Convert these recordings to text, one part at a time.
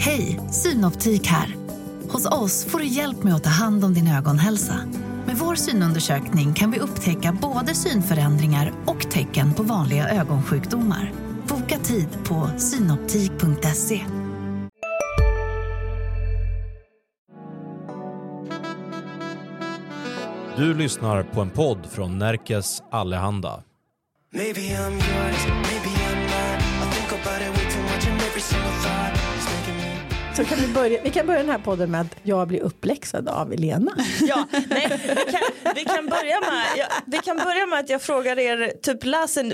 Hej, Synoptik här. Hos oss får du hjälp med att ta hand om din ögonhälsa. Med vår synundersökning kan vi upptäcka både synförändringar och tecken på vanliga ögonsjukdomar. Boka tid på synoptik.se. Du lyssnar på en podd från Närkes Allehanda. Maybe I'm yours, maybe Så kan vi, börja, vi kan börja den här podden med att jag blir uppläxad av Elena. Ja, nej, vi, kan, vi, kan börja med, ja, vi kan börja med att jag frågar er, typ läser,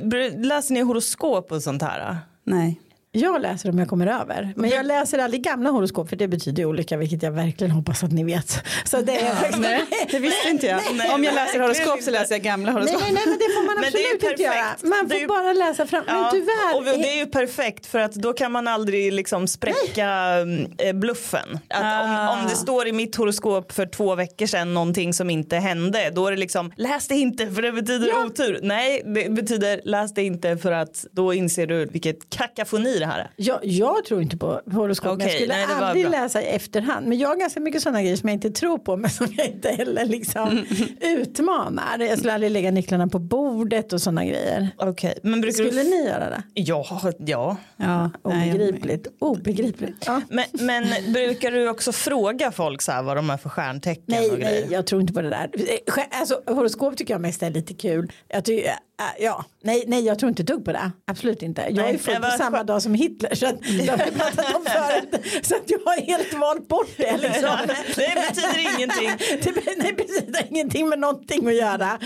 läser ni horoskop och sånt här? Nej. Jag läser om jag kommer över. Men jag läser aldrig gamla horoskop för det betyder olika vilket jag verkligen hoppas att ni vet. Så det är faktiskt, Nej, det visste inte jag. Nej, Om jag läser horoskop så läser jag gamla Nej, horoskop. nej, nej, men det får man Men absolut inte göra. Man får ju- bara läsa fram. Men tyvärr. och det är ju perfekt för att då kan man aldrig liksom spräcka eh, bluffen. Att Ah. om, om det står i mitt horoskop för två veckor sedan någonting som inte hände då är det liksom läs det inte för det betyder Ja. otur. Nej det betyder läs det inte för att då inser du vilket kakafoni det här är. Jag, jag tror inte på horoskop. men jag skulle nej, aldrig läsa i efterhand. Men jag har ganska mycket sådana grejer som jag inte tror på. Men som jag inte heller liksom utmanar. Jag skulle aldrig lägga nycklarna på bordet och sådana grejer. Okej men brukar Skulle du... ni göra det? Ja, ja. Ja, nej, jag- Obegripligt. Obegripligt. Ja. Men, men brukar du också fråga folk så här vad de är för stjärntecken Nej, och nej, jag tror inte på det där. Eh, Alltså, horoskop tycker jag mest är lite kul. Jag tycker, ja, nej, nej, jag tror inte dugg på det. Absolut inte. Jag Nej, är född på samma dag som Hitler. Så att, det har vi pratat om förut. Så att jag har helt valt bort det. Liksom. Det betyder ingenting. Det, nej, precis, det har ingenting med någonting att göra.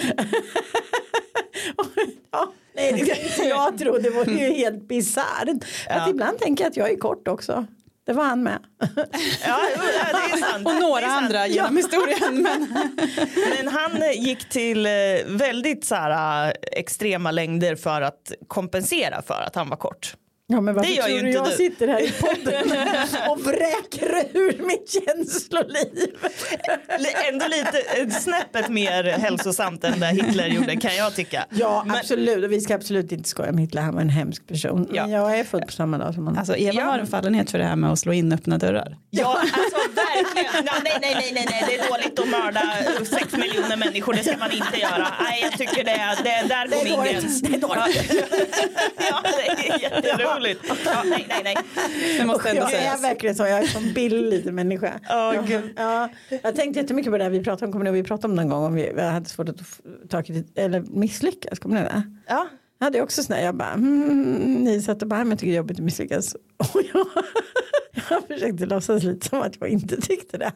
ja, nej, det jag tro. Det vore ju helt bisarrt. Att ibland tänker jag att jag är kort också. Det var han med. Ja, det är sant. Och några sant. andra genom historien. Men... Men han eh, gick till eh, väldigt så här, eh, extrema längder för att kompensera för att han var kort. Ja, men varför Det gör tror ju du inte jag du. sitter här i podden och vräker ur mitt känsloliv? Li- Ändå lite eh, snäppet mer hälsosamt än det Hitler gjorde kan jag tycka. Ja, Men- absolut. Och vi ska absolut inte skoja om Hitler. Han var en hemsk person. Ja. Men jag är född på samma dag som honom. Alltså Eva Ja. har en fallenhet för det här med att slå in öppna dörrar. Ja, alltså verkligen. Nej, nej, nej, nej, nej, det är dåligt att mörda sex miljoner människor. Det ska man inte göra. Nej, jag tycker det, är- det där går min gräns. Det är dåligt. Ja, det är jätteroligt. Ja, nej, nej, nej. Det måste ändå jag är sägas. verkligen så. Jag är som billig människa. Åh, ja, gud. ja, jag tänkte jättemycket på det här vi pratade om. Kommer ni ihåg vi pratade om någon gång om vi, vi hade svårt att ta eller misslyckas. Kommer ni ihåg det? Ja. Jag hade också sån här, jag bara, mm, ni satt och bara, men jag tycker det är jobbigt att misslyckas. Och jag, jag försökte låtsas lite som att jag inte tyckte det.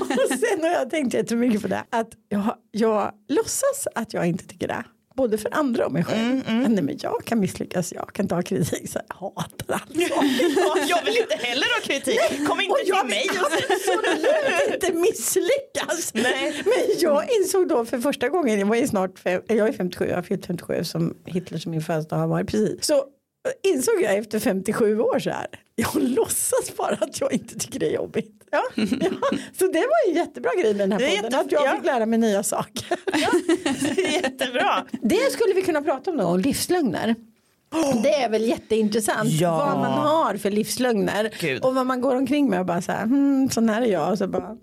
Och sen har jag tänkt jättemycket på det, att jag, jag låtsas att jag inte tycker det. Både för andra och mig själv. Mm, Men, nej, men jag kan misslyckas, jag kan ta kritik. Så jag hatar allt. Ja, jag vill inte heller ha kritik. Kom inte Och jag till mig vill säg absolut inte misslyckas. Nej. Men jag insåg då för första gången, jag var ju snart, fem, jag är 57, jag har fyllt 57 som Hitler som min födelsedag har varit precis. Så insåg jag efter 57 år så här, jag låtsas bara att jag inte tycker det är jobbigt. Ja, ja. Så det var en jättebra grej med den här podden, jätte- att jag ja. fick lära mig nya saker. är jättebra. Det skulle vi kunna prata om gång, livslögner. Det är väl jättefint Ja. vad man har för livslögner Gud. och vad man går omkring med och bara så här, hmm, sån här är jag och så bara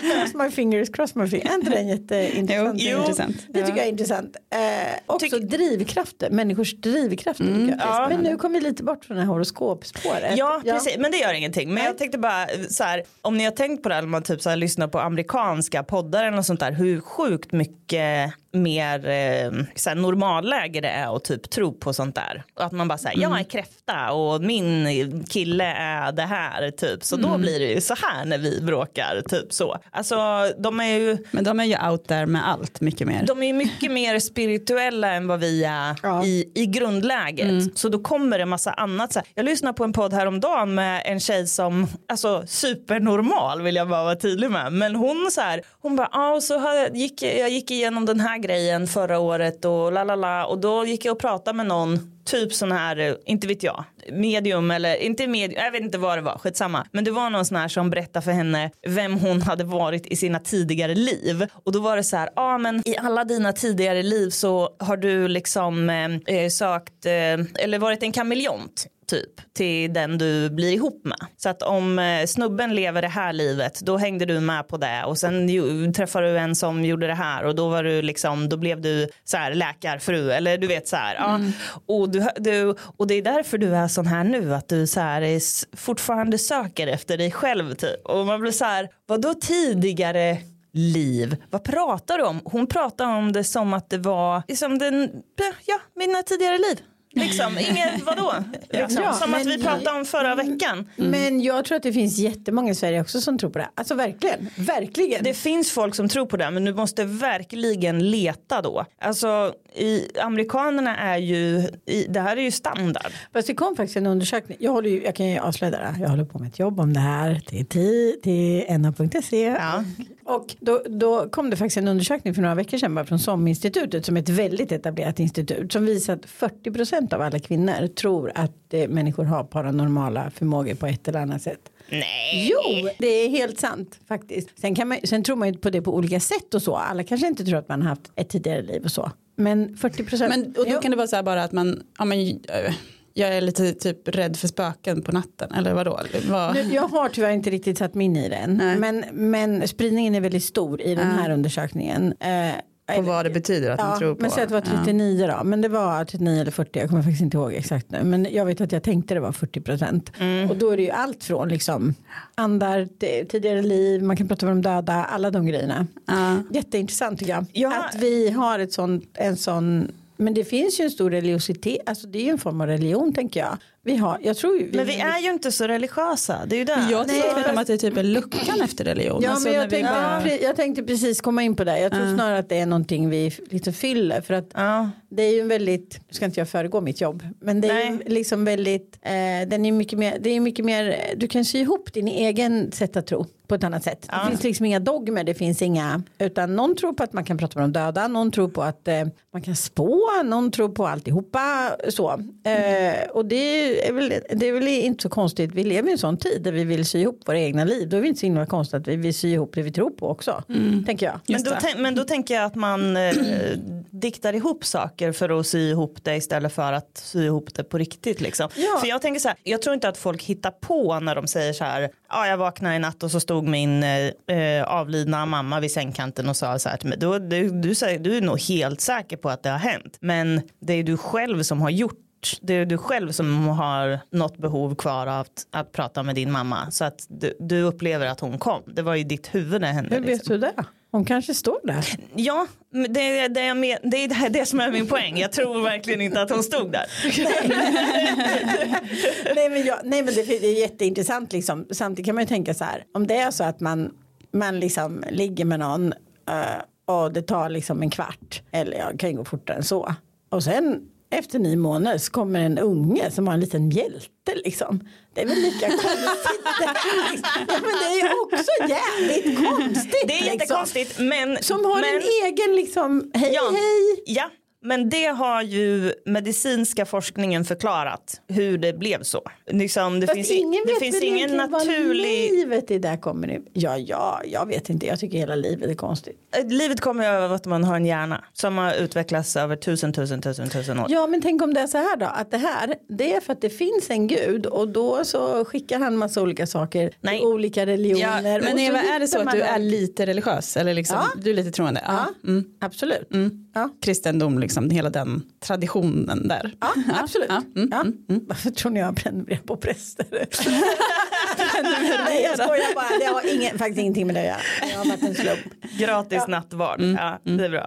cross my fingers, cross my fingers. Är inte det en jätteintressant? Jo, jo. intressant. Det tycker jag är intressant. Eh, också Tyck- drivkrafter, människors drivkrafter. tycker jag. Mm. ja. Men nu kommer vi lite bort från det här horoskopspåret. Ja, precis. Men det gör ingenting. Men Nej. jag tänkte bara så här, om ni har tänkt på det, eller man typ så här, lyssnar på amerikanska poddar eller något sånt där, hur sjukt mycket mer eh, så här, normalläge det är att typ tro på sånt där. Och att man bara säger, jag är kräfta och min kille är det här typ. Så då blir det ju så här när vi bråkar, typ så. Alltså de är ju Men de är ju out there med allt mycket mer. de är mycket mer spirituella än vad vi är Ja. i, i grundläget. Så då kommer det massa annat. Så. Jag lyssnade på en podd häromdagen med en tjej som, alltså supernormal vill jag bara vara tydlig med. Men hon så här, hon bara, ah, och så gick, jag gick igenom den här grejen förra året och la la la och då gick jag och pratade med någon typ sån här, inte vet jag, medium eller inte medium, jag vet inte vad det var, skitsamma. Men det var någon sån här som berättade för henne vem hon hade varit i sina tidigare liv. Och då var det så här, ja ah, men i alla dina tidigare liv så har du liksom eh, eh sökt, eh, eller varit en kameleont typ till den du blir ihop med. Så att om eh, snubben lever det här livet då hängde du med på det och sen träffade du en som gjorde det här och då var du liksom då blev du så här läkarfru eller du vet så här. Ja. Och, du, du, och det är därför du är sån här nu att du så här är, fortfarande söker efter dig själv typ. Och man blir så här vadå tidigare liv. Vad pratar du om? Hon pratar om det som att det var liksom den, ja, mina tidigare liv. Liksom, inget vadå? Liksom, Ja, som att vi pratade om förra veckan. Men jag tror att det finns jättemånga i Sverige också som tror på det. Alltså verkligen, verkligen. Det finns folk som tror på det men du måste verkligen leta då. Alltså i, amerikanerna är ju, i, det här är ju standard. Fast det kom faktiskt en undersökning. Jag, håller ju, jag kan ju avslöja det. här. Jag håller på med ett jobb om det här till, till, till na.se. Ja. Och då, då kom det faktiskt en undersökning för några veckor sedan bara från SOM-institutet som är ett väldigt etablerat institut som visar att 40 procent av alla kvinnor tror att eh, människor har paranormala förmågor på ett eller annat sätt. Nej. Jo, det är helt sant faktiskt. Sen, kan man, sen tror man ju på det på olika sätt och så. Alla kanske inte tror att man har haft ett tidigare liv och så. Men 40 procent. Men och då kan det vara så här bara att man, ja, men, eh, jag är lite typ rädd för spöken på natten eller vadå? Vad? Nu, jag har tyvärr inte riktigt satt mig in i den. Nej. Men, men spridningen är väldigt stor i den här undersökningen. Eh, Och vad det betyder att man Ja, tror på. men säg att det var 39 då. Men det var 39 eller 40. Jag kommer faktiskt inte ihåg exakt nu. Men jag vet att jag tänkte det var 40 procent. Mm. Och då är det ju allt från liksom andar, tidigare liv, man kan prata med de döda, alla de grejerna. Ja. Jätteintressant tycker jag. Ja. Att vi har ett sån, en sån men det finns ju en stor religiositet, alltså det är ju en form av religion tänker jag. Vi har, jag tror ju, Men vi är ju inte så religiösa, det är ju det. Jag tror att det typ är luckan efter religion. Ja, Alltså, men jag vi tänkte, bara- jag tänkte precis komma in på det. Jag tror snarare att det är någonting vi lite fyller. För att Ja. det är ju en väldigt, nu ska inte jag föregå mitt jobb, men det är ju Nej. liksom väldigt, eh, den är mycket mer, det är mycket mer, du kan sy ihop din egen sätt att tro på ett annat sätt. Ja. Det finns liksom inga dogmer, det finns inga, utan någon tror på att man kan prata med de döda, någon tror på att eh, man kan spå, någon tror på alltihopa så. Eh, och det är, väl, det är väl inte så konstigt, vi lever i en sån tid där vi vill sy ihop våra egna liv, då är det inte så himla konstigt att vi vill sy ihop det vi tror på också, tänker jag. Men då, men då tänker jag att man eh, diktar ihop saker för att sy ihop det istället för att sy ihop det på riktigt. Liksom. Ja. För jag tänker så här, jag tror inte att folk hittar på när de säger så här, ja jag vaknade i natt och så stod min eh, eh, avlidna mamma vid sängkanten och sa så här till mig, du, du, säger, du är nog helt säker på att det har hänt. Men det är du själv som har gjort det är du själv som har något behov kvar av att, att prata med din mamma. Så att du, du upplever att hon kom. Det var ju ditt huvud det hände. Hur vet liksom. du det? Hon kanske står där. Ja, det är det, jag men, det, är det, som är min poäng. Jag tror verkligen inte att hon stod där. nej, men jag, nej men det, det är jätteintressant liksom. Samtidigt kan man ju tänka så här. Om det är så att man, man liksom ligger med någon eh, och det tar liksom en kvart. Eller jag kan ju gå fortare än så. Och sen efter nio månader så kommer en unge som har en liten hjälte liksom. Det är väl lika konstigt. ja, men det är ju också jävligt konstigt. Det är liksom. jättekonstigt men... Som har men, en egen liksom, hej ja, hej. Ja, men det har ju medicinska forskningen förklarat hur det blev så. Liksom, det Fast finns, ingen det vet finns väl ingen naturlig... vad livet i där kommer nu. Ja, ja, jag vet inte. Jag tycker hela livet är konstigt. Livet kommer ju av att man har en hjärna som har utvecklats över tusen, tusen, tusen, tusen år. Ja, men tänk om det är så här då. Att det här, det är för att det finns en gud och då så skickar han massa olika saker Nej. till olika religioner. Men och så Eva, är det så att du är lite religiös? Eller liksom, Ja. du är lite troende? Ja, Mm. absolut. Ja. Kristendom, liksom, hela den traditionen där. Ja, absolut. Ja, mm, Ja. Varför tror ni jag prenumererar på präster? Nej, jag skojar bara. Det har ingen, faktiskt ingenting med det att göra. Det har varit en slump. Gratis nattvard. Ja, det är bra.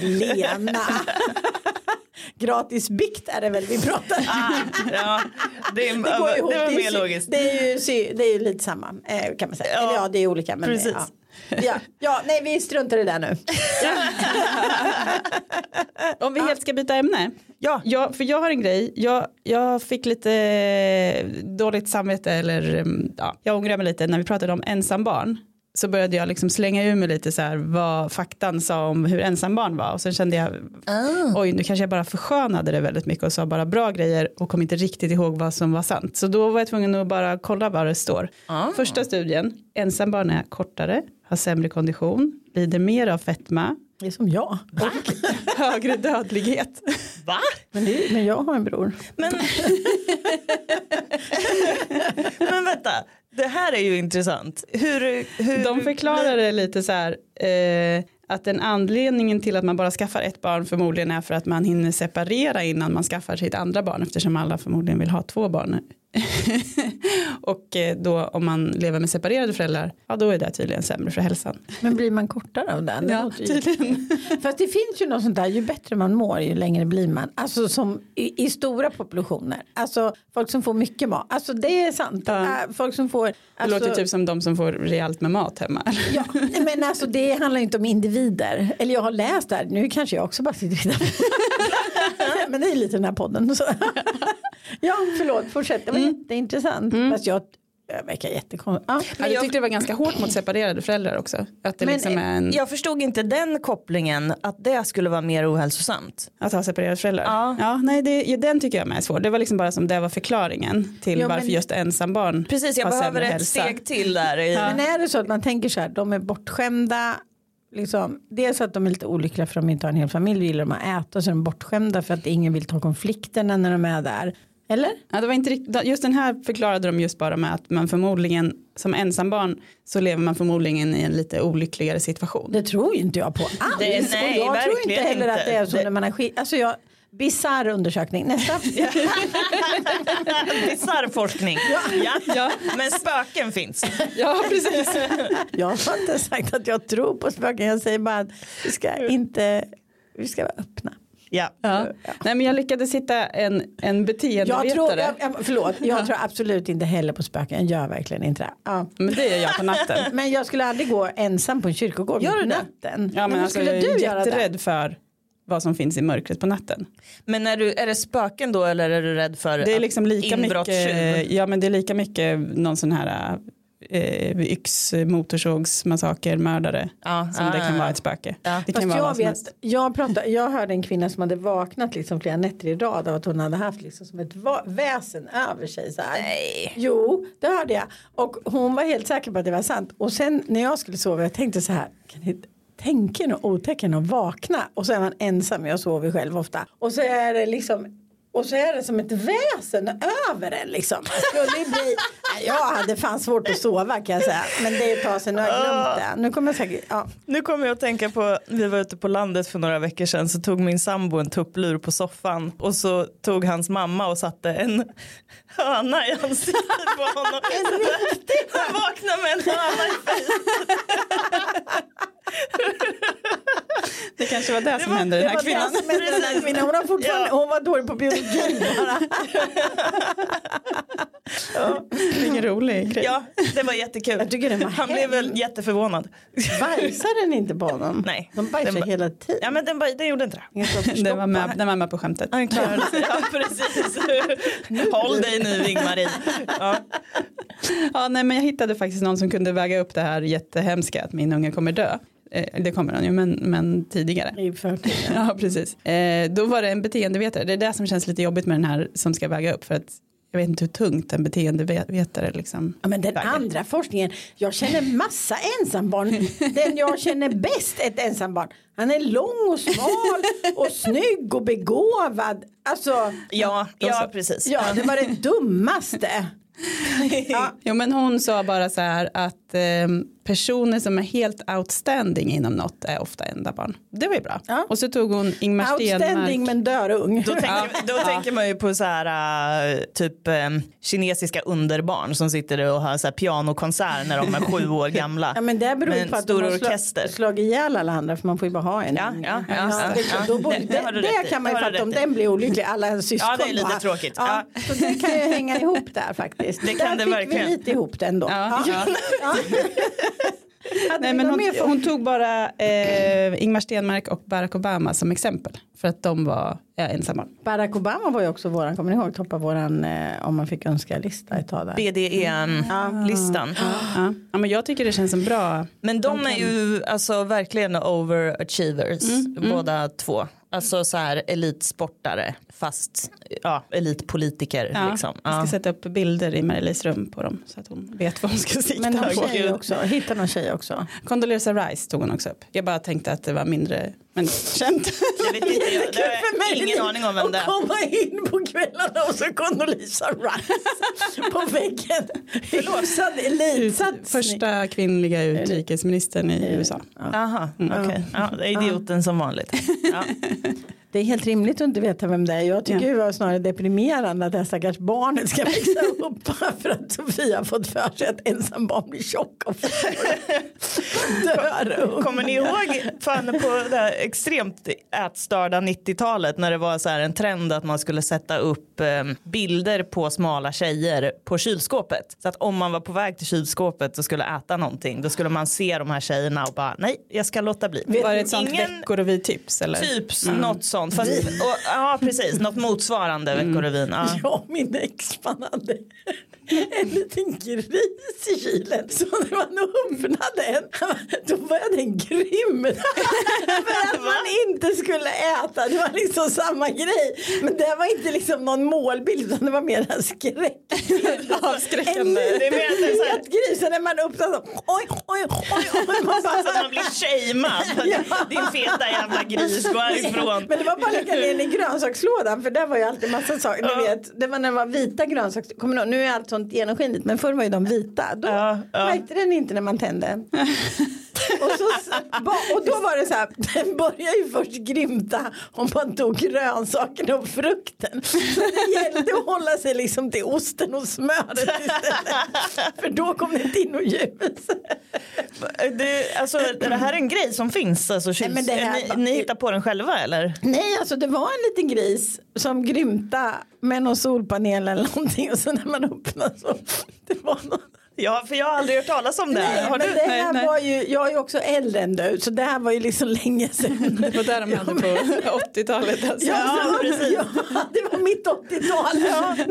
Lena. Gratis bikt är det väl vi pratar om. Ah, ja, det, är, Det går ihop. det var mer logiskt. Det är ju, det är ju lite samma eh, kan man säga. Ja, Eller ja, det är olika. Men precis. Ja. Ja, ja, nej vi struntar i det nu. Om vi helt ska byta ämne. Ja. Ja, för jag har en grej. Jag, jag fick lite dåligt samvete eller mm, ja, jag ångrar mig lite när vi pratade om ensambarn. Så började jag liksom slänga ur mig lite så här vad faktan sa om hur ensambarn var. Och sen kände jag, oj nu kanske jag bara förskönade det väldigt mycket och sa bara bra grejer och kom inte riktigt ihåg vad som var sant. Så då var jag tvungen att bara kolla vad det står. Första studien, ensambarn är kortare, har sämre kondition, lider mer av fetma Det är som jag. och högre dödlighet. Va? Men, det, men jag har en bror. Men... Men vänta, det här är ju intressant. Hur, hur De förklarar det lite så här eh, att den anledningen till att man bara skaffar ett barn förmodligen är för att man hinner separera innan man skaffar sitt andra barn eftersom alla förmodligen vill ha två barn. och eh, då om man lever med separerade föräldrar, ja då är det tydligen sämre för hälsan. Men blir man kortare av den? Det Ja, ju- tydligen. Fast det finns ju något sånt där, ju bättre man mår ju längre blir man. Alltså som i, i stora populationer. Alltså folk som får mycket mat. Alltså det är sant. Ja. Äh, Folk som får. Det Alltså, låter typ som de som får rejält med mat hemma. Ja, men alltså det handlar inte om individer. Eller jag har läst där, nu kanske jag också bara sitter. Men det är lite den här podden. Ja, förlåt, fortsätt. Det var jätteintressant. Fast jag, jag verkar jättekonstigt. Ja. Ja, jag jag- tyckte det var ganska hårt mot separerade föräldrar också. Att det Men, liksom är en, Jag förstod inte den kopplingen att det skulle vara mer ohälsosamt. att ha separerade föräldrar. Ja. nej, det, ja, den tycker jag med är svår. Det var liksom bara som det var förklaringen till Ja, varför men- just ensambarn Precis, jag har behöver ett hälsa. steg till där. I, Men är det så att man tänker så här, de är bortskämda. Liksom, dels att de är lite olyckliga för att de inte har en hel familj, gillar de att äta så är de bortskämda för att ingen vill ta konflikterna när de är där. Eller? Ja, det var inte riktigt, just den här förklarade de just bara med att man förmodligen som ensambarn så lever man förmodligen i en lite olyckligare situation. Det tror ju inte jag på alls. Det- nej, och jag tror inte heller att inte. det är så Det- när man har skit. Alltså jag, bisarr undersökning. Nästa. Bisarr forskning. Ja. Ja. Men spöken finns. Ja, precis. jag har inte sagt att jag tror på spöken. Jag säger bara att vi ska inte, vi ska vara öppna. Ja. Ja. Nej, men jag lyckades hitta en, en Jag beteendevetare. tror, jag, jag, förlåt, jag tror absolut inte heller på spöken. Jag gör verkligen inte det. Ja. Men det gör jag på natten. Men jag skulle aldrig gå ensam på en kyrkogård Gör du det? natten. Ja, men hur alltså, skulle jag är du jätterädd för vad som finns i mörkret på natten. Men är, du, är det spöken då eller är du rädd för Det är liksom lika mycket, ja men det är lika mycket någon sån här eh, yx, motorsågsmassaker, mördare Ja, som det ja, kan ja. vara ett spöke. Ja. Det kan Fast vara jag, vet, jag, pratade, jag hörde en kvinna som hade vaknat liksom flera nätter i rad av att hon hade haft liksom som ett väsen över sig. Så här. Nej. Jo, det hörde jag. Och hon var helt säker på att det var sant. Och sen när jag skulle sova, jag tänkte så här, kan ni tänka er otäcken att vakna? Och så är man ensam, jag sover själv ofta. Och så är det liksom och så är det som ett väsen över en liksom. Skulle bli, jag hade fan svårt att sova kan jag säga. Men det är ett tag sedan jag har glömt det. Nu kommer jag säkert, ja. Nu kommer jag att tänka på, vi var ute på landet för några veckor sedan så tog min sambo en tupplur på soffan och så tog hans mamma och satte en höna i ansiktet på honom. En riktig Han vaknade med en höna i fejset. Det kanske var det, som var- hände den det här kvinnan. det den här kvinnan. Hon, har fortfarande, Ja. hon var dålig på biologi bara. Vilken rolig grej. Ja, det var jättekul. Jag tycker den var Han blev väl jätteförvånad. Bajsar den inte på honom? Nej. De bajsar Den ba- hela tiden. Ja men den, bara- den gjorde inte det. Ingen Den var, med, den var med på skämtet. Han klarade sig. Ja precis. Håll dig nu Ingmarie. Ja. Ja, nej, men jag hittade faktiskt någon som kunde väga upp det här jättehemska att min unge kommer dö. Eh, det kommer han ju, men, men tidigare. I förtid. Ja, precis. Eh, då var det en beteendevetare. Det är det som känns lite jobbigt med den här som ska väga upp. För att jag vet inte hur tungt en beteendevetare liksom. Ja, men den väger. andra forskningen, jag känner massa ensambarn. Den jag känner bäst är ett ensambarn. Han är lång och smal och snygg och begåvad. Alltså, Ja, ja så. precis. ja det var det dummaste. Ja, Jo, men hon sa bara så här att eh, personer som är helt outstanding inom något är ofta enda barn. Det var ju bra. Ja. Och så tog hon Ingmar outstanding Stenmark. men dörung. Då, tänker, då tänker man ju på så här äh, typ äh, kinesiska underbarn som sitter och har så här pianokonsert när de är sju år gamla. Ja men det beror ju på att de stor slå- orkester. slagit ihjäl alla andra för man får ju bara ha en. Ja, ja, ja, ja, det. Då borde, kan man ju fatta om den blir olycklig, alla syskon. Ja, det är lite bara. tråkigt. Ja, Så det kan ju hänga ihop där faktiskt. Det kan där det fick verkligen. vi lite ihop det ändå. Ja, ja. Ja. Nej, men hon, hon tog bara eh, Ingmar Stenmark och Barack Obama som exempel. För att de var ja, ensamma. Barack Obama var ju också våran, kommer ni ihåg, toppa våran eh, om man fick önska lista ett tag där. BDE-listan. Ja. ja, men jag tycker det känns som bra. Men de är ju alltså verkligen overachievers Mm, båda två. Alltså så här elitsportare fast ja, elitpolitiker Ja, liksom. Jag ska Ja. sätta upp bilder i Marie-Lis rum på dem så att hon vet vad hon ska sikta Men någon tjej också, hitta någon tjej också. Condoleezza Rice tog hon också upp. Jag bara tänkte att det var mindre Men känt. Det vet inte jag. Det har jag ingen aning om vem det Att är. komma in på kvällarna och så Condoleezza Rice på väggen. Hyfsad elitsatsning. Första kvinnliga utrikesministern i USA. Jaha, okej. Ja, det är idioten som vanligt. Ja. Det är helt rimligt att inte veta vem det är. Jag tycker Ja. det var snarare deprimerande att det här stackars barnet ska växa upp för att Sofia har fått för sig att ensam barn blir tjock och dör. Kommer ni ihåg fan på det här extremt ätstörda 90-talet när det var så här en trend att man skulle sätta upp eh, bilder på smala tjejer på kylskåpet. Så att om man var på väg till kylskåpet och skulle äta någonting då skulle man se de här tjejerna och bara nej jag ska låta bli. Var det ett sånt Ingen- Veckorevy-tips? Eller? Typ något sånt. Fast, och, ja precis, något motsvarande Veckorevyn. Ja. Jag och min exman hade en liten gris i kylen. Så när man öppnade den då började den grymma. För att man inte skulle äta. Det var liksom samma grej. Men det var inte liksom någon målbild utan det var mer en skräck. Avskräckande. En nyhet gris. Så när man öppnade så oj oj oj. oj man bara, Så man blir shamead. Ja. Din feta jävla gris, gå härifrån. Men det var bara lika ner i grönsakslådan för där var ju alltid massa saker. Ni vet, det var när det var vita grönsaker. Kommer? Nu är allt sånt genomskinligt men förr var ju de vita. Då Ja, ja. märkte den inte när man tände. och, så, och då var det så här, den började ju först grymta om man tog grönsakerna och frukten. Så det gällde att hålla sig liksom till osten och smöret istället. För då kom det inte in något ljus. Det, alltså, det här är en grej som finns? Alltså, kyls, det här ni, ni hittar på den själva eller? Nej, alltså det var en liten gris som grymta med någon solpanel eller någonting och så när man öppnade så det var någon Ja, för jag har aldrig hört talas om det. Nej, men det här nej. var ju, jag är ju också äldre än du så det här var ju liksom länge sedan. Det var där de hade på 80-talet. Alltså. Ja, precis. Ja, det var mitt 80-tal.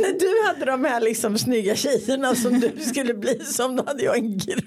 När du hade de här liksom snygga tjejerna som du skulle bli som då hade jag en gris.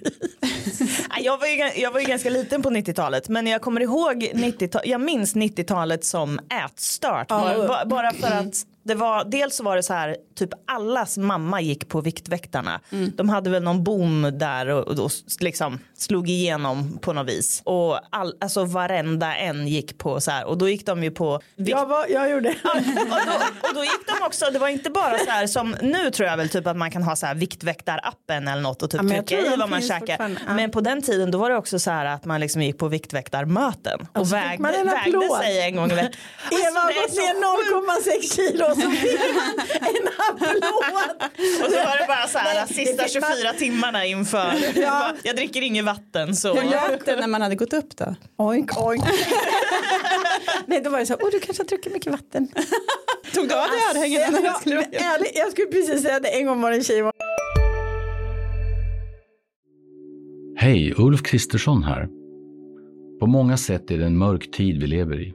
Jag var, ju, jag var ju ganska liten på 90-talet men jag kommer ihåg 90 jag minns 90-talet som ätstört. Ba- bara för att det var, dels så var det så här, typ allas mamma gick på Viktväktarna. De hade väl någon boom där och, och, och liksom slog igenom på något vis. Och all, alltså varenda en gick på så här och då gick de ju på vikt, Jag, var, jag gjorde. och, då, och då gick de också, det var inte bara så här som nu tror jag väl typ att man kan ha så här viktväktarappen eller något och typ Ja, trycka i vad man käkar. ja. Men på den tiden då var det också så här att man liksom gick på viktväktarmöten och, Och vägde, vägde sig en gång i veckan. Eva har Alltså, gått ner 0,6 kilo och så fick man en applåd. Och så var det bara så här Nej, sista fick man- 24 timmarna inför. Ja. Jag dricker inget vatten så. Hur lät det när man hade gått upp då? Oink, oink. Nej, då var det så här, åh du kanske har druckit mycket vatten. Tog du av dig örhängena när du Ja, skulle ärligt, jag skulle precis säga det, en gång var det en tjej Hej, Ulf Kristersson här. På många sätt är det en mörk tid vi lever i.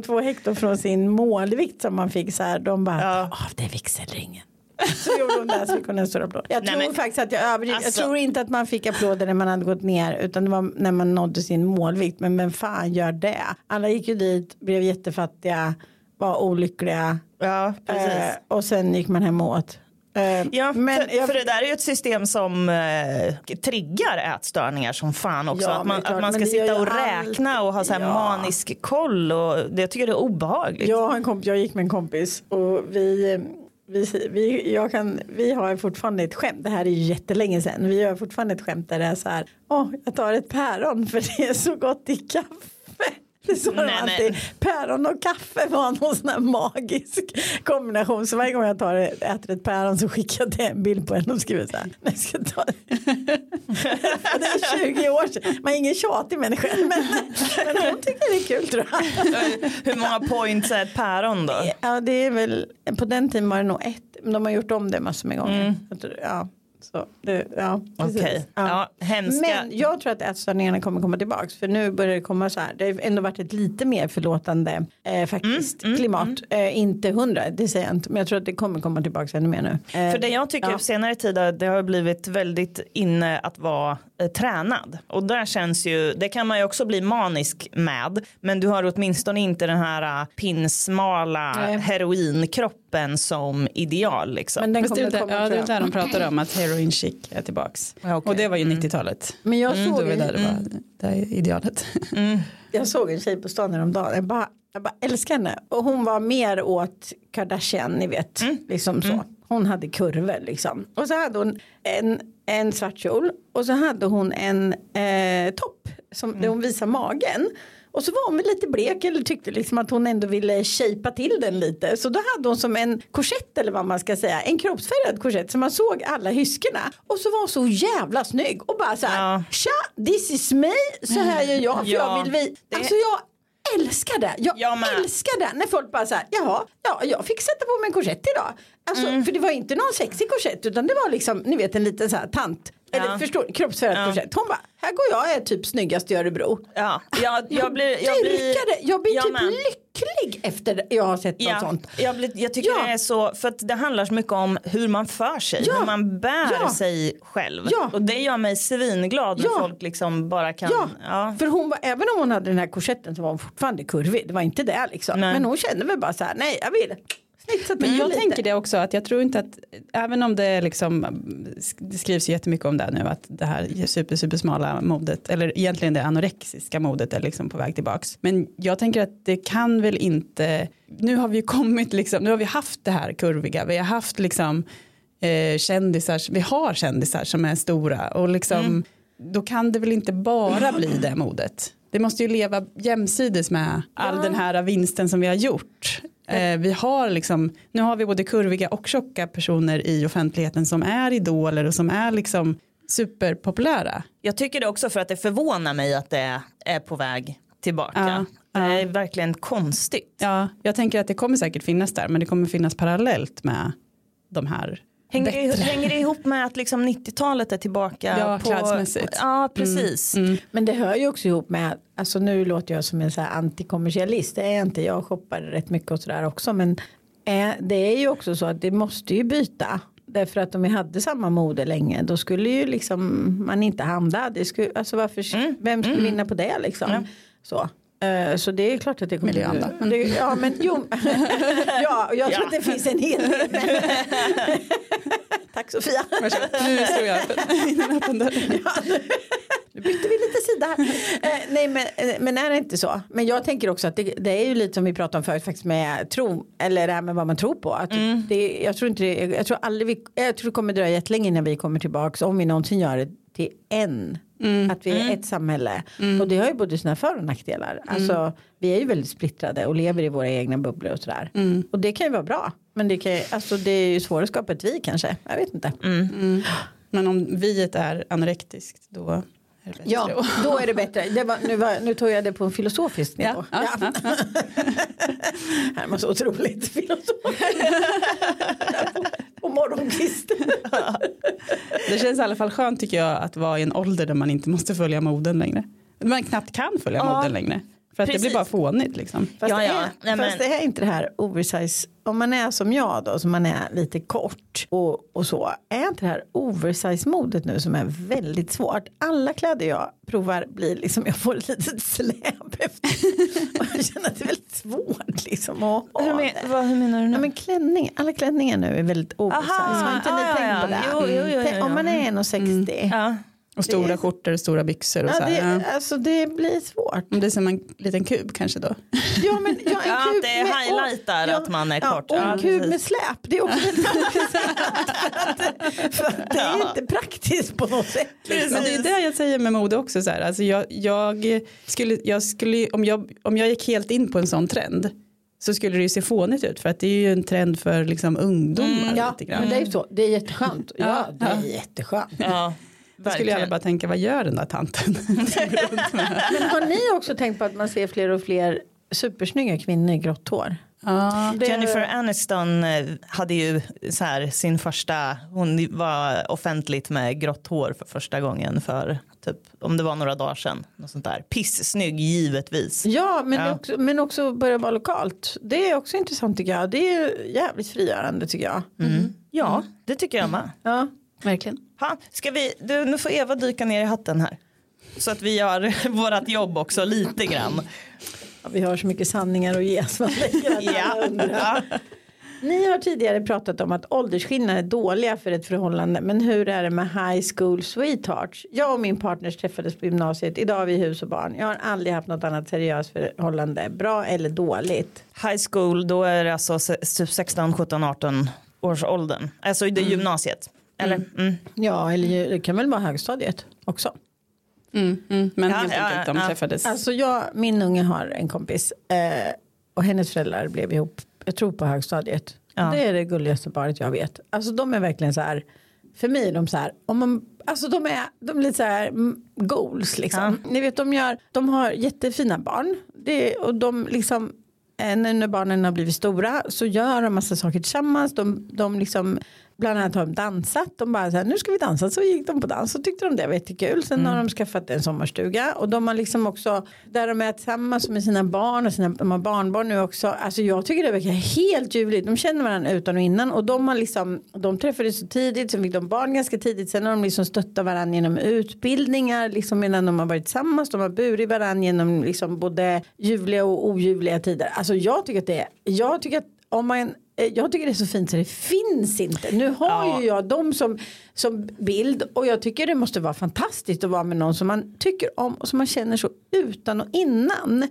Två hektar från sin målvikt som man fick så här. De bara, Ja. av det är vigselringen. Så gjorde hon det så fick hon en stor applåd. Jag Nej, tror men- faktiskt att jag överdriver. Alltså- Jag tror inte att man fick applåder när man hade gått ner utan det var när man nådde sin målvikt. Men vem fan gör det? Alla gick ju dit, blev jättefattiga, var olyckliga Ja, precis. eh, och sen gick man hem och åt. Eh, Ja, men för, jag- för det där är ju ett system som eh, triggar ätstörningar som fan också. Ja, att, man, klart, att man ska sitta och räkna och ha så här Ja. manisk koll. Och det, jag tycker det är obehagligt. Jag har en kompis, jag gick med en kompis och vi, vi, vi, jag kan, vi har fortfarande ett skämt, det här är ju jättelänge sedan, vi har fortfarande ett skämt där det är så här, åh jag tar ett päron för det är så gott i kaffe. Det sa Nej, alltid, men- päron och kaffe var någon sån här magisk kombination. Så varje gång jag tar, äter ett päron så skickar jag en bild på henne och skriver så här. "Nej, Jag ska ta det. det är 20 år sedan. Man är ingen tjatig människa. Men, men hon tycker det är kul tror jag. Hur många points är ett päron då? Ja det är väl, på den tiden var det nog ett, de har gjort om det massor med gånger. Mm. Ja, Så, det, ja, precis. Okej, ja. hemska. Men jag tror att ätstörningarna kommer komma tillbaks för nu börjar det komma så här. Det har ändå varit ett lite mer förlåtande eh, faktiskt Mm, klimat. Eh, inte hundra, det säger jag inte. Men jag tror att det kommer komma tillbaks ännu mer nu. Eh, För det jag tycker ja. på senare tid det har blivit väldigt inne att vara eh, tränad. Och där känns ju, det kan man ju också bli manisk med. Men du har åtminstone inte den här eh, pinsmala Nej. heroinkroppen som ideal liksom. Men den det kommer där, komma ja, det är där jag. de pratar om att heroin chic är tillbaks. Ja, okej. Och det var ju 90-talet. Men jag Mm, såg då var en- det där det var det är idealet. Jag såg en tjej på stan häromdagen. Jag bara, jag bara älskar henne. Och hon var mer åt Kardashian, ni vet. Liksom så. Hon hade kurvor liksom. Och så hade hon en, en svart kjol. Och så hade hon en eh, topp. Som, Där hon visar magen. Och så var hon väl lite blek eller tyckte liksom att hon ändå ville shapea till den lite. Så då hade hon som en korsett eller vad man ska säga. En kroppsfärgad korsett. Så man såg alla hyskorna. Och så var hon så jävla snygg. Och bara så här. Ja. Tja, this is me. Så här gör jag. För Ja, jag vill vi. Alltså jag älskar det. Jag Jag älskar det. När folk bara så här, jaha, ja, jag fick sätta på mig en korsett idag. Alltså, Mm. För det var inte någon sexig korsett utan det var liksom, ni vet en liten så här tant. Eller Ja. förstår ni, kroppsfärgad Ja. korsett. Hon bara, här går jag, är typ snyggast i Örebro. Ja, jag, jag blir, jag blir. Jag blir typ lycklig efter jag har sett något sånt. jag, blir, jag tycker det är så, för att det handlar så mycket om hur man för sig, hur man bär sig själv. Och det gör mig svinglad när folk liksom bara kan, Ja, för hon var, även om hon hade den här korsetten så var hon fortfarande kurvig. Det var inte det liksom. Nej. Men hon kände väl bara så här, nej jag vill Men jag lite. tänker det också att jag tror inte att även om det liksom det skrivs jättemycket om det här nu att det här super super smala modet eller egentligen det anorexiska modet är liksom på väg tillbaks. Men jag tänker att det kan väl inte nu har vi ju kommit liksom nu har vi haft det här kurviga vi har haft liksom eh, kändisar vi har kändisar som är stora och liksom då kan det väl inte bara bli det modet. Det måste ju leva jämsides med all den här vinsten som vi har gjort. Eh, vi har liksom, nu har vi både kurviga och tjocka personer i offentligheten som är idoler och som är liksom superpopulära. Jag tycker det också för att det förvånar mig att det är på väg tillbaka. Ja, Det är verkligen konstigt. Ja, jag tänker att det kommer säkert finnas där men det kommer finnas parallellt med de här Hänger bättre. hänger det ihop med att liksom 90-talet är tillbaka? Ja, på, klädsmässigt. Ja, precis. Men det hör ju också ihop med, alltså nu låter jag som en så här antikommersialist, det är jag inte, jag shoppar rätt mycket och sådär också men eh, det är ju också så att det måste ju byta. Därför att om vi hade samma mode länge då skulle ju liksom man inte handla. Det skulle, alltså varför, vem skulle vinna på det liksom? Så. Eh, Så det är klart att det kommer Miranda. det, Ja men jo. ja jag tror att det finns en hel del. Tack Sofia. Nu slog jag öppen dörr. Nu bytte vi lite sida här. Eh, nej men, eh, men är det inte så? Men jag tänker också att det, det är ju lite som vi pratade om förut faktiskt med tro. Eller det här med vad man tror på. Att det, jag tror inte det, jag tror aldrig vi, jag tror det kommer dröja jättelänge innan vi kommer tillbaka. Om vi någonsin gör det till en. Att vi är ett samhälle. Och det har ju både sina för och nackdelar. Alltså vi är ju väldigt splittrade och lever i våra egna bubblor och sådär. Och det kan ju vara bra. Men det, kan, ju- alltså, det är ju svårare att skapa ett vi kanske. Jag vet inte. Men om viet är anorektiskt då det. Ja, då är det bättre. Det var, nu, var, nu tog jag det på en filosofisk nivå. Ja, ja, ja. Här var så otroligt filosofiskt. på morgonkvisten. Det känns i alla fall skönt tycker jag att vara i en ålder där man inte måste följa moden längre. Man knappt kan följa Ja, moden längre. För att det precis. blir bara fånigt liksom. Fast, Ja, det ja. är, Nej, men- fast det är inte det här oversize. Om man är som jag då, som man är lite kort och, och så. Är inte det här oversize modet nu som är väldigt svårt. Alla kläder jag provar blir liksom, jag får ett litet släp efter. och jag känner att det är väldigt svårt liksom att ha Hur, men, det. vad, hur menar du nu? Ja, men klänning, alla klänningar nu är väldigt oversize. Aha, Har inte ni ja, tänkt ja, på det? Jo, jo, jo, Om man är 1,60. ja. Och stora Det är- skjortor och stora byxor och Ja, så det, här. Ja. alltså det blir svårt. Om det är som en liten kub kanske då. Ja, men, ja, en Ja, kub det är highlightar och- att man är ja, kort. Och en Ja, kub precis. med släp. Det är också för, det är inte praktiskt på något sätt. Liksom. Men det är det jag säger med mode också. Så här. Alltså jag, jag skulle, jag skulle, om, jag, om jag gick helt in på en sån trend så skulle det ju se fånigt ut för att det är ju en trend för liksom ungdomar. Ja, lite grann. men det är ju så. Det är jätteskönt. Ja, Ja, det är ja. jätteskönt. Ja, Då skulle alla bara tänka vad gör den där tanten? Men har ni också tänkt på att man ser fler och fler supersnygga kvinnor i grått hår? Ja. Det- Jennifer Aniston eh, hade ju så här sin första, hon var offentligt med grått hår för första gången för typ om det var några dagar sedan. Något sånt där. Pissnygg givetvis. Ja, men, Ja. Också, men också börja vara lokalt. Det är också intressant tycker jag. Det är ju jävligt frigörande tycker jag. Mm. Ja, det tycker jag med. Ja. Verkligen. Ha, ska vi, du, nu får Eva dyka ner i hatten här. Så att vi gör vårt jobb också lite grann. Ja, vi har så mycket sanningar att ge. Så Ja. Ni har tidigare pratat om att åldersskillnader är dåliga för ett förhållande. Men hur är det med high school sweethearts? Jag och min partner träffades på gymnasiet. Idag har vi hus och barn. Jag har aldrig haft något annat seriöst förhållande. Bra eller dåligt? High school, då är det alltså se- typ 16, 17, 18 års åldern. Alltså det är gymnasiet. Eller? Mm. Ja, eller det kan väl vara högstadiet också. Mm, mm. Men Ja, helt ja, enkelt, de ja. träffades. Alltså jag, min unge har en kompis. Eh, och hennes föräldrar blev ihop. Jag tror på högstadiet. Ja. Det är det gulligaste paret jag vet. Alltså de är verkligen så här. För mig är de så här. Om man, alltså de är, de är lite så här mm, goals liksom. Ni vet de gör. De har jättefina barn. Det, och de liksom. eh, när barnen har blivit stora så gör de massa saker tillsammans. De, de liksom bland annat har de dansat. De bara så här, nu ska vi dansa. Så gick de på dans och tyckte de det var jättekul. Sen har de skaffat en sommarstuga. Och de har liksom också, där de är tillsammans med sina barn och sina, de har barnbarn nu också. Alltså jag tycker det verkar helt ljuvligt. De känner varandra utan och innan. Och de har liksom, de träffades så tidigt. Sen fick de barn ganska tidigt. Sen har de liksom stöttat varandra genom utbildningar. Liksom medan de har varit tillsammans. De har burit varandra genom liksom både ljuvliga och oljuvliga tider. Alltså jag tycker att det är, jag tycker att om man jag tycker det är så fint så det finns inte. Nu har Ja. ju jag dem som, som bild och jag tycker det måste vara fantastiskt att vara med någon som man tycker om och som man känner så utan och innan.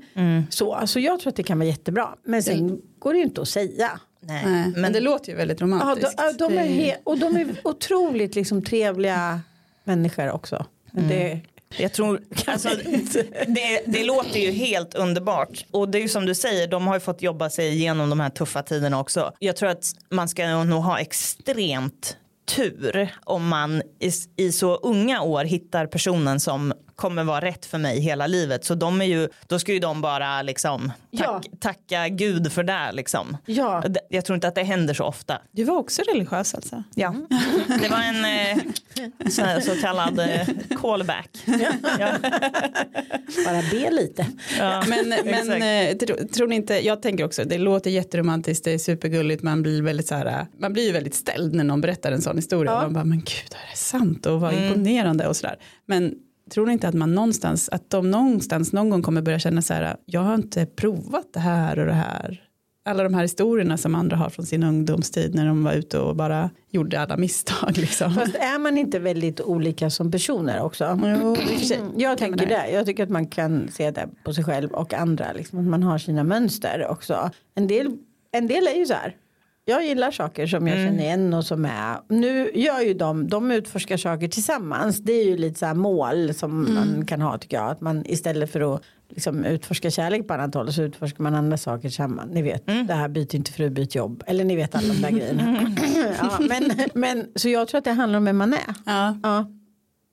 Så alltså jag tror att det kan vara jättebra. Men sen går det ju inte att säga. Nej. Nej, men, det låter ju väldigt de, romantiskt. ja, de är Det- he- och de är otroligt liksom trevliga människor också. Men det, Jag tror, alltså, det, det låter ju helt underbart. Och det är ju som du säger, de har ju fått jobba sig igenom de här tuffa tiderna också. Jag tror att man ska nog ha extremt tur om man i, i så unga år hittar personen som kommer vara rätt för mig hela livet. Så de är ju, då ska ju de bara liksom tack, tacka gud för det liksom. ja. Jag tror inte att det händer så ofta. Du var också religiös alltså? Ja, det var en eh, så, kallad eh, callback. Ja. Bara be lite. Ja, Men, men eh, tro, tror ni inte, jag tänker också, det låter jätteromantiskt, det är supergulligt, man blir väldigt så här, eh, man blir ju väldigt ställd när någon berättar en sån historia. Ja. Man bara, men gud, är det sant? Och vad Mm. imponerande och sådär. Men tror ni inte att man någonstans, att de någonstans någon gång kommer börja känna så här, jag har inte provat det här och det här. Alla de här historierna som andra har från sin ungdomstid när de var ute och bara gjorde alla misstag. Liksom. Fast är man inte väldigt olika som personer också? Jo, Jag tänker det. det. Jag tycker att man kan se det på sig själv och andra. Liksom, att man har sina mönster också. En del, en del är ju så här. Jag gillar saker som jag känner igen och som är. Nu gör ju de, de utforskar saker tillsammans. Det är ju lite så här mål som man kan ha tycker jag. Att man istället för att liksom utforska kärlek på annat håll så utforskar man andra saker tillsammans. Ni vet, det här byter inte fru, byt jobb. Eller ni vet alla de där grejerna. ja, men, men, så jag tror att det handlar om vem man är. Ja. Ja,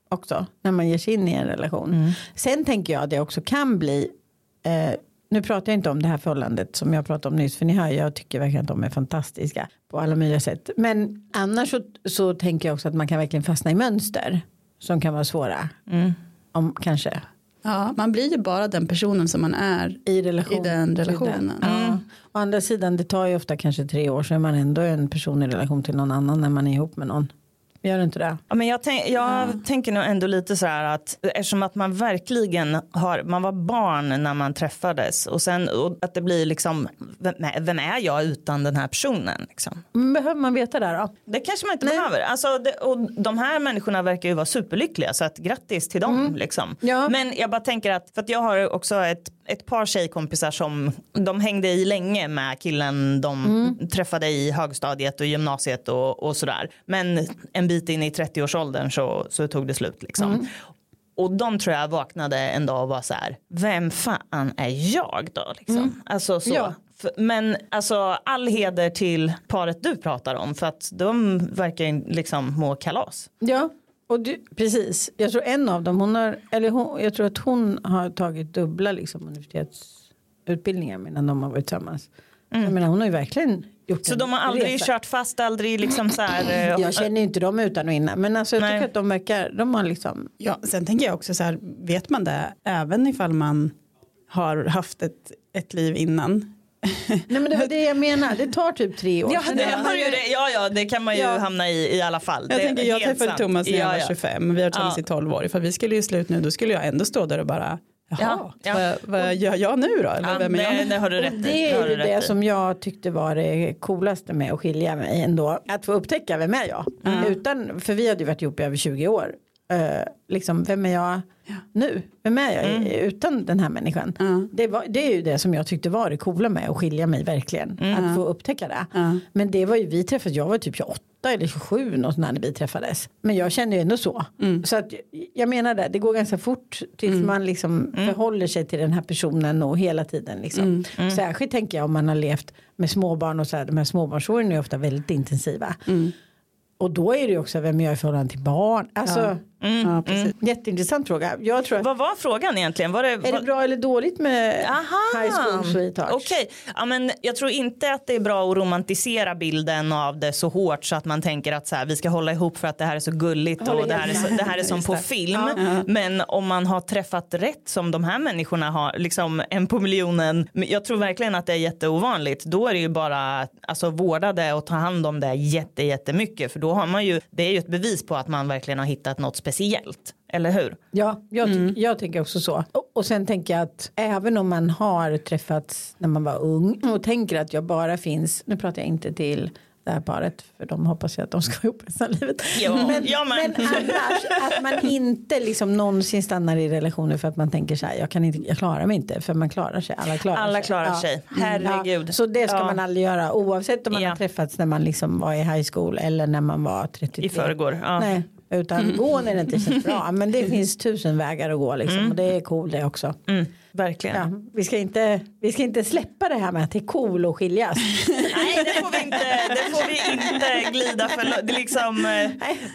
också när man ger sig in i en relation. Sen tänker jag att det också kan bli, eh, nu pratar jag inte om det här förhållandet som jag pratade om nyss, för ni hör, jag tycker verkligen att de är fantastiska på alla möjliga sätt. Men annars så, så tänker jag också att man kan verkligen fastna i mönster som kan vara svåra. Om, kanske ja, man blir ju bara den personen som man är i relation. i den relationen. Ja. Å andra sidan, det tar ju ofta kanske tre år så är man ändå en person i relation till någon annan när man är ihop med någon. Gör inte det? Ja, men jag, tänk, jag tänker nog ändå lite så här att eftersom att man verkligen har, man var barn när man träffades och sen och att det blir liksom, vem, är- vem är jag utan den här personen? Liksom? Men Behöver man veta det då? Det kanske man inte behöver. Alltså, det, och de här människorna verkar ju vara superlyckliga så att grattis till dem. Liksom. Ja. Men jag bara tänker att, för att jag har också ett, ett par tjejkompisar som de hängde i länge med killen de träffade i högstadiet och gymnasiet och, och sådär. Men en bit in i 30-årsåldern så, så tog det slut liksom. Och de tror jag vaknade en dag och var så här, vem fan är jag då? Liksom. Alltså så. Ja. Men alltså all heder till paret du pratar om för att de verkar liksom må kalas. Ja, och du, precis. Jag tror en av dem, hon har, eller hon, jag tror att hon har tagit dubbla liksom, universitetsutbildningar medan de har varit tillsammans. Jag menar hon har ju verkligen gjort Så de har aldrig resa. kört fast, aldrig liksom så här. eh, Jag känner ju inte dem utan och innan men alltså jag Nej. tycker att de verkar, de har liksom Ja, sen tänker jag också så här, vet man det även ifall man har haft ett, ett liv innan? Nej men det var det jag menar, det tar typ tre år. Ja, Det ju det, ja, ja, det kan man ju Ja. hamna i i alla fall. Jag det, tänker, jag träffade sant. Thomas när jag Ja, var ja. 25, vi har Ja. i 12 år. Ifall vi skulle göra slut nu, då skulle jag ändå stå där och bara, jaha, Ja, ja. Vad, vad gör jag nu då? Eller Ja, vem är jag det, nu? det har du rätt. Det har är du ju rätt det i. som jag tyckte var det coolaste med att skilja mig ändå. Att få upptäcka vem är jag. Utan, för vi hade ju varit ihop i över 20 år. Uh, liksom, vem är jag nu? Vem är jag Mm. utan den här människan? Det, var, det är ju det som jag tyckte var det coola med att skilja mig verkligen. Mm. Att få upptäcka det. Men det var ju vi träffades, jag var typ 28 eller 27 något sånt där när vi träffades. Men jag kände ju ändå så. Så att jag menar det, det går ganska fort tills man liksom förhåller sig till den här personen och hela tiden liksom. Särskilt tänker jag om man har levt med småbarn och så här, de här småbarnsåren är ju ofta väldigt intensiva. Och då är det ju också vem jag är i förhållande till barn. Alltså, Ja, precis. jätteintressant fråga. Jag tror att, Vad var frågan egentligen? Var det, är det var- bra eller dåligt med Aha. high school sweethearts? Okej, ja, men jag tror inte att det är bra att romantisera bilden av det så hårt så att man tänker att så här, vi ska hålla ihop för att det här är så gulligt och det här är, så, det här är som på film. Men om man har träffat rätt som de här människorna har, liksom en på miljonen, jag tror verkligen att det är jätteovanligt. Då är det ju bara alltså vårda det och ta hand om det jätte, jättemycket för då har man ju, det är ju ett bevis på att man verkligen har hittat något speciellt. Eller hur? Ja, jag, ty- jag tänker också så. Och, och sen tänker jag att även om man har träffats när man var ung och tänker att jag bara finns, nu pratar jag inte till det här paret för de hoppas jag att de ska ihop resten av livet. Ja, men, ja, men. men annars att man inte liksom någonsin stannar i relationer för att man tänker så här jag kan inte, jag klarar mig inte för man klarar sig, alla klarar Alla sig. klarar sig. Herregud. Ja, så det ska Ja. man aldrig göra oavsett om man har träffats när man liksom var i high school eller när man var 33. I förrgår. Nej, utan gå när det inte känns bra. Men det finns tusen vägar att gå liksom. Och det är cool det också. Mm, verkligen. Ja, vi, ska inte, vi ska inte släppa det här med att det är cool att skiljas. Nej det får vi inte, det får vi inte glida för det liksom, eh,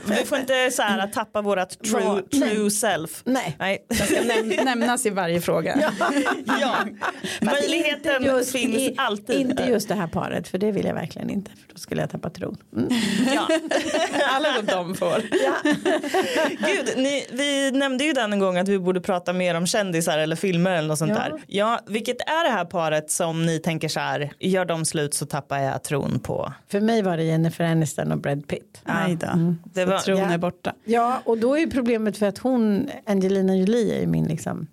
Vi får inte så här tappa vårat true, Ja, nej. true self. Nej. Nej. Det ska näm- nämnas i varje fråga. Ja. Möjligheten Inte just, finns i- alltid. Inte just det här paret för det vill jag verkligen inte. För då skulle jag tappa tron. Mm. Ja. Alla runt om får. Gud, ni, vi nämnde ju den en gång att vi borde prata mer om kändisar eller filmer eller något sånt Ja. där. Ja, vilket är det här paret som ni tänker så här, gör de slut så tappar jag tron på. För mig var det Jennifer Aniston och Brad Pitt. Nej då, Det så var- tron ja. är borta. Ja och då är ju problemet för att hon, Angelina Jolie är ju min liksom.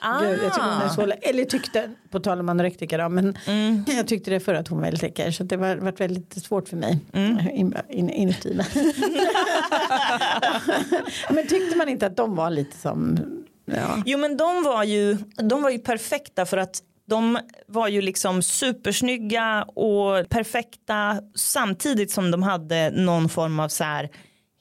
Ah. Gud, jag tycker hon är så, eller tyckte, på tal om anorektiker då, men Mm. jag tyckte det för att hon var väldigt läcker så det var varit väldigt svårt för mig Mm. in, in, inuti mig. men tyckte man inte att de var lite som, ja. Jo men de var ju, de var ju perfekta för att de var ju liksom supersnygga och perfekta samtidigt som de hade någon form av så här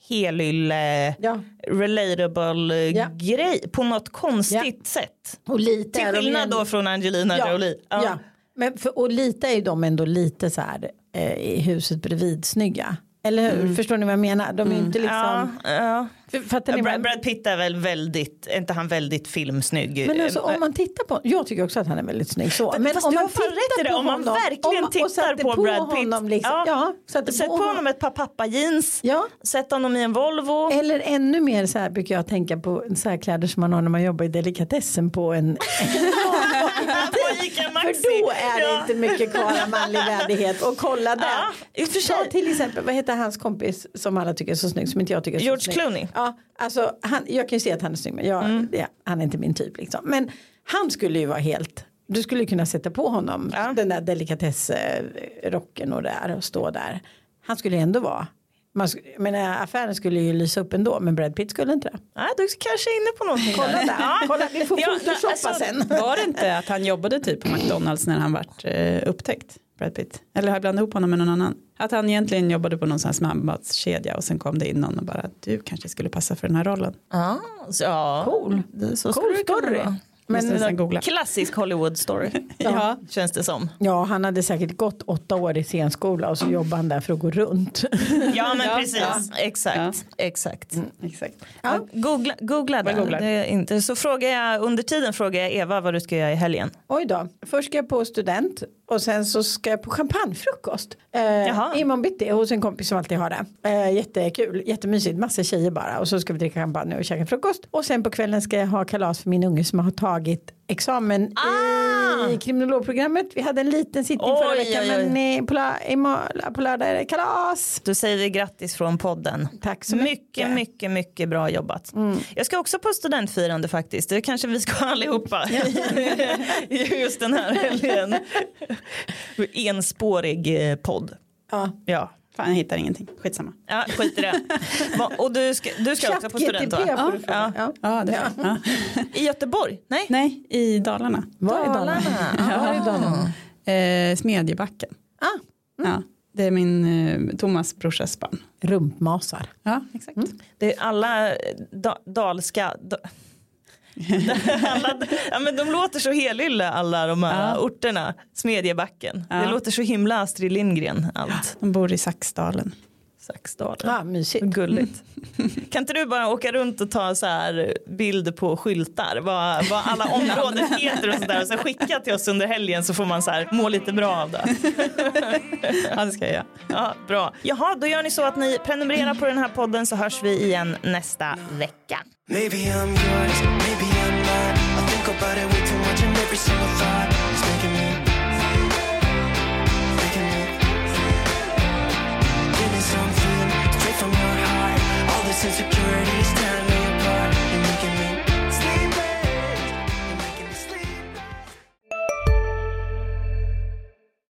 helylle, Ja. relatable Ja. grej på något konstigt sätt. Och lite Till skillnad då från Angelina ja, Jolie. Ja. Men för, och lite är ju de ändå lite så här eh, i huset bredvid snygga. Eller hur? Förstår ni vad jag menar? De är ju inte liksom. Ja, ja. Brad, vad- Brad Pitt är väl väldigt, är inte han väldigt filmsnygg? Men alltså om man tittar på, jag tycker också att han är väldigt snygg så. Men Fast om man rätt i det, på om man honom- verkligen om- tittar satte på Brad Pitt. Honom liksom, Ja. ja. satte Sätt på honom ett par pappa-jeans, Ja. sätt honom i en Volvo. Eller ännu mer så här brukar jag tänka på så här kläder som man har när man jobbar i delikatessen på en På. För då är det inte mycket kvar av manlig värdighet. Och kolla där. Ja, till exempel, vad heter hans kompis som alla tycker är så snygg som inte jag tycker är så George snygg. Clooney. Ja, alltså han, jag kan ju se att han är snygg men jag, Mm. ja, han är inte min typ liksom. Men han skulle ju vara helt, du skulle kunna sätta på honom Ja. den där delikatessrocken och där och stå där. Han skulle ändå vara, man, menar, affären skulle ju lysa upp ändå men Brad Pitt skulle inte det. Nej, du kanske är inne på någonting Kolla där, Ja. kolla, vi får Ja, photoshoppa alltså, sen. Var det inte att han jobbade typ på McDonalds när han vart eh, upptäckt? Brad Pitt. Eller har jag blandat ihop honom med någon annan? Att han egentligen jobbade på någon sån här snabbmatskedja och sen kom det in någon och bara du kanske skulle passa för den här rollen. Ja, så, ja. Cool. Det, så Cool story. Men. Klassisk Hollywood story. Ja. Känns det som. ja, han hade säkert gått åtta år i scenskola och så jobbade han där för att gå runt. Ja men Ja, precis. ja. Exakt. Exakt. Exakt. Ja, googla, googla googlar? det är inte. Så frågar jag, under tiden frågar jag Eva vad du ska göra i helgen. Oj då, först ska jag på student och sen så ska jag på champagnefrukost. Eh, imorgon bitti hos en kompis som alltid har det. Eh, jättekul, jättemysigt, massa tjejer bara. Och så ska vi dricka champagne och käka frukost. Och sen på kvällen ska jag ha kalas för min unge som har tagit examen Ah! i kriminologprogrammet. Vi hade en liten sittning förra Oj, veckan oj, oj. men på, la, på lördag är det kalas. Då säger vi grattis från podden. Tack så Mycket, mycket. Mm. mycket, mycket bra jobbat. Jag ska också på studentfirande faktiskt. Det kanske vi ska allihopa. Just den här helgen. Enspårig eh, podd. Ja. Ja. Fan, jag hittar ingenting. Skitsamma. Ja, skit i det. Och du ska, du ska också på student va? fråga. Ja. Ja. Ja, det Ja. ja. I Göteborg? Nej? Nej, i Dalarna. Var är Dalarna? Var är Dalarna? Eh, Smedjebacken. Ah, Ja, det är min eh, Thomas brorsas barn. rumpmasar. Ja, exakt. Det är alla eh, da, dalska... Da, alla, ja, men de låter så helylle alla de här Ja. orterna. Smedjebacken. Ja. Det låter så himla Astrid Lindgren allt. De bor i Saxdalen. Saxdalen. Ja, mysigt. Gulligt. Kan inte du bara åka runt och ta så här bilder på skyltar vad, vad alla områden heter och sådär och så skicka till oss under helgen så får man så här må lite bra av det. Ja, det ska jag göra. Ja, bra. Jaha, då gör ni så att ni prenumererar på den här podden så hörs vi igen nästa vecka. About it. Way too much, and every single thought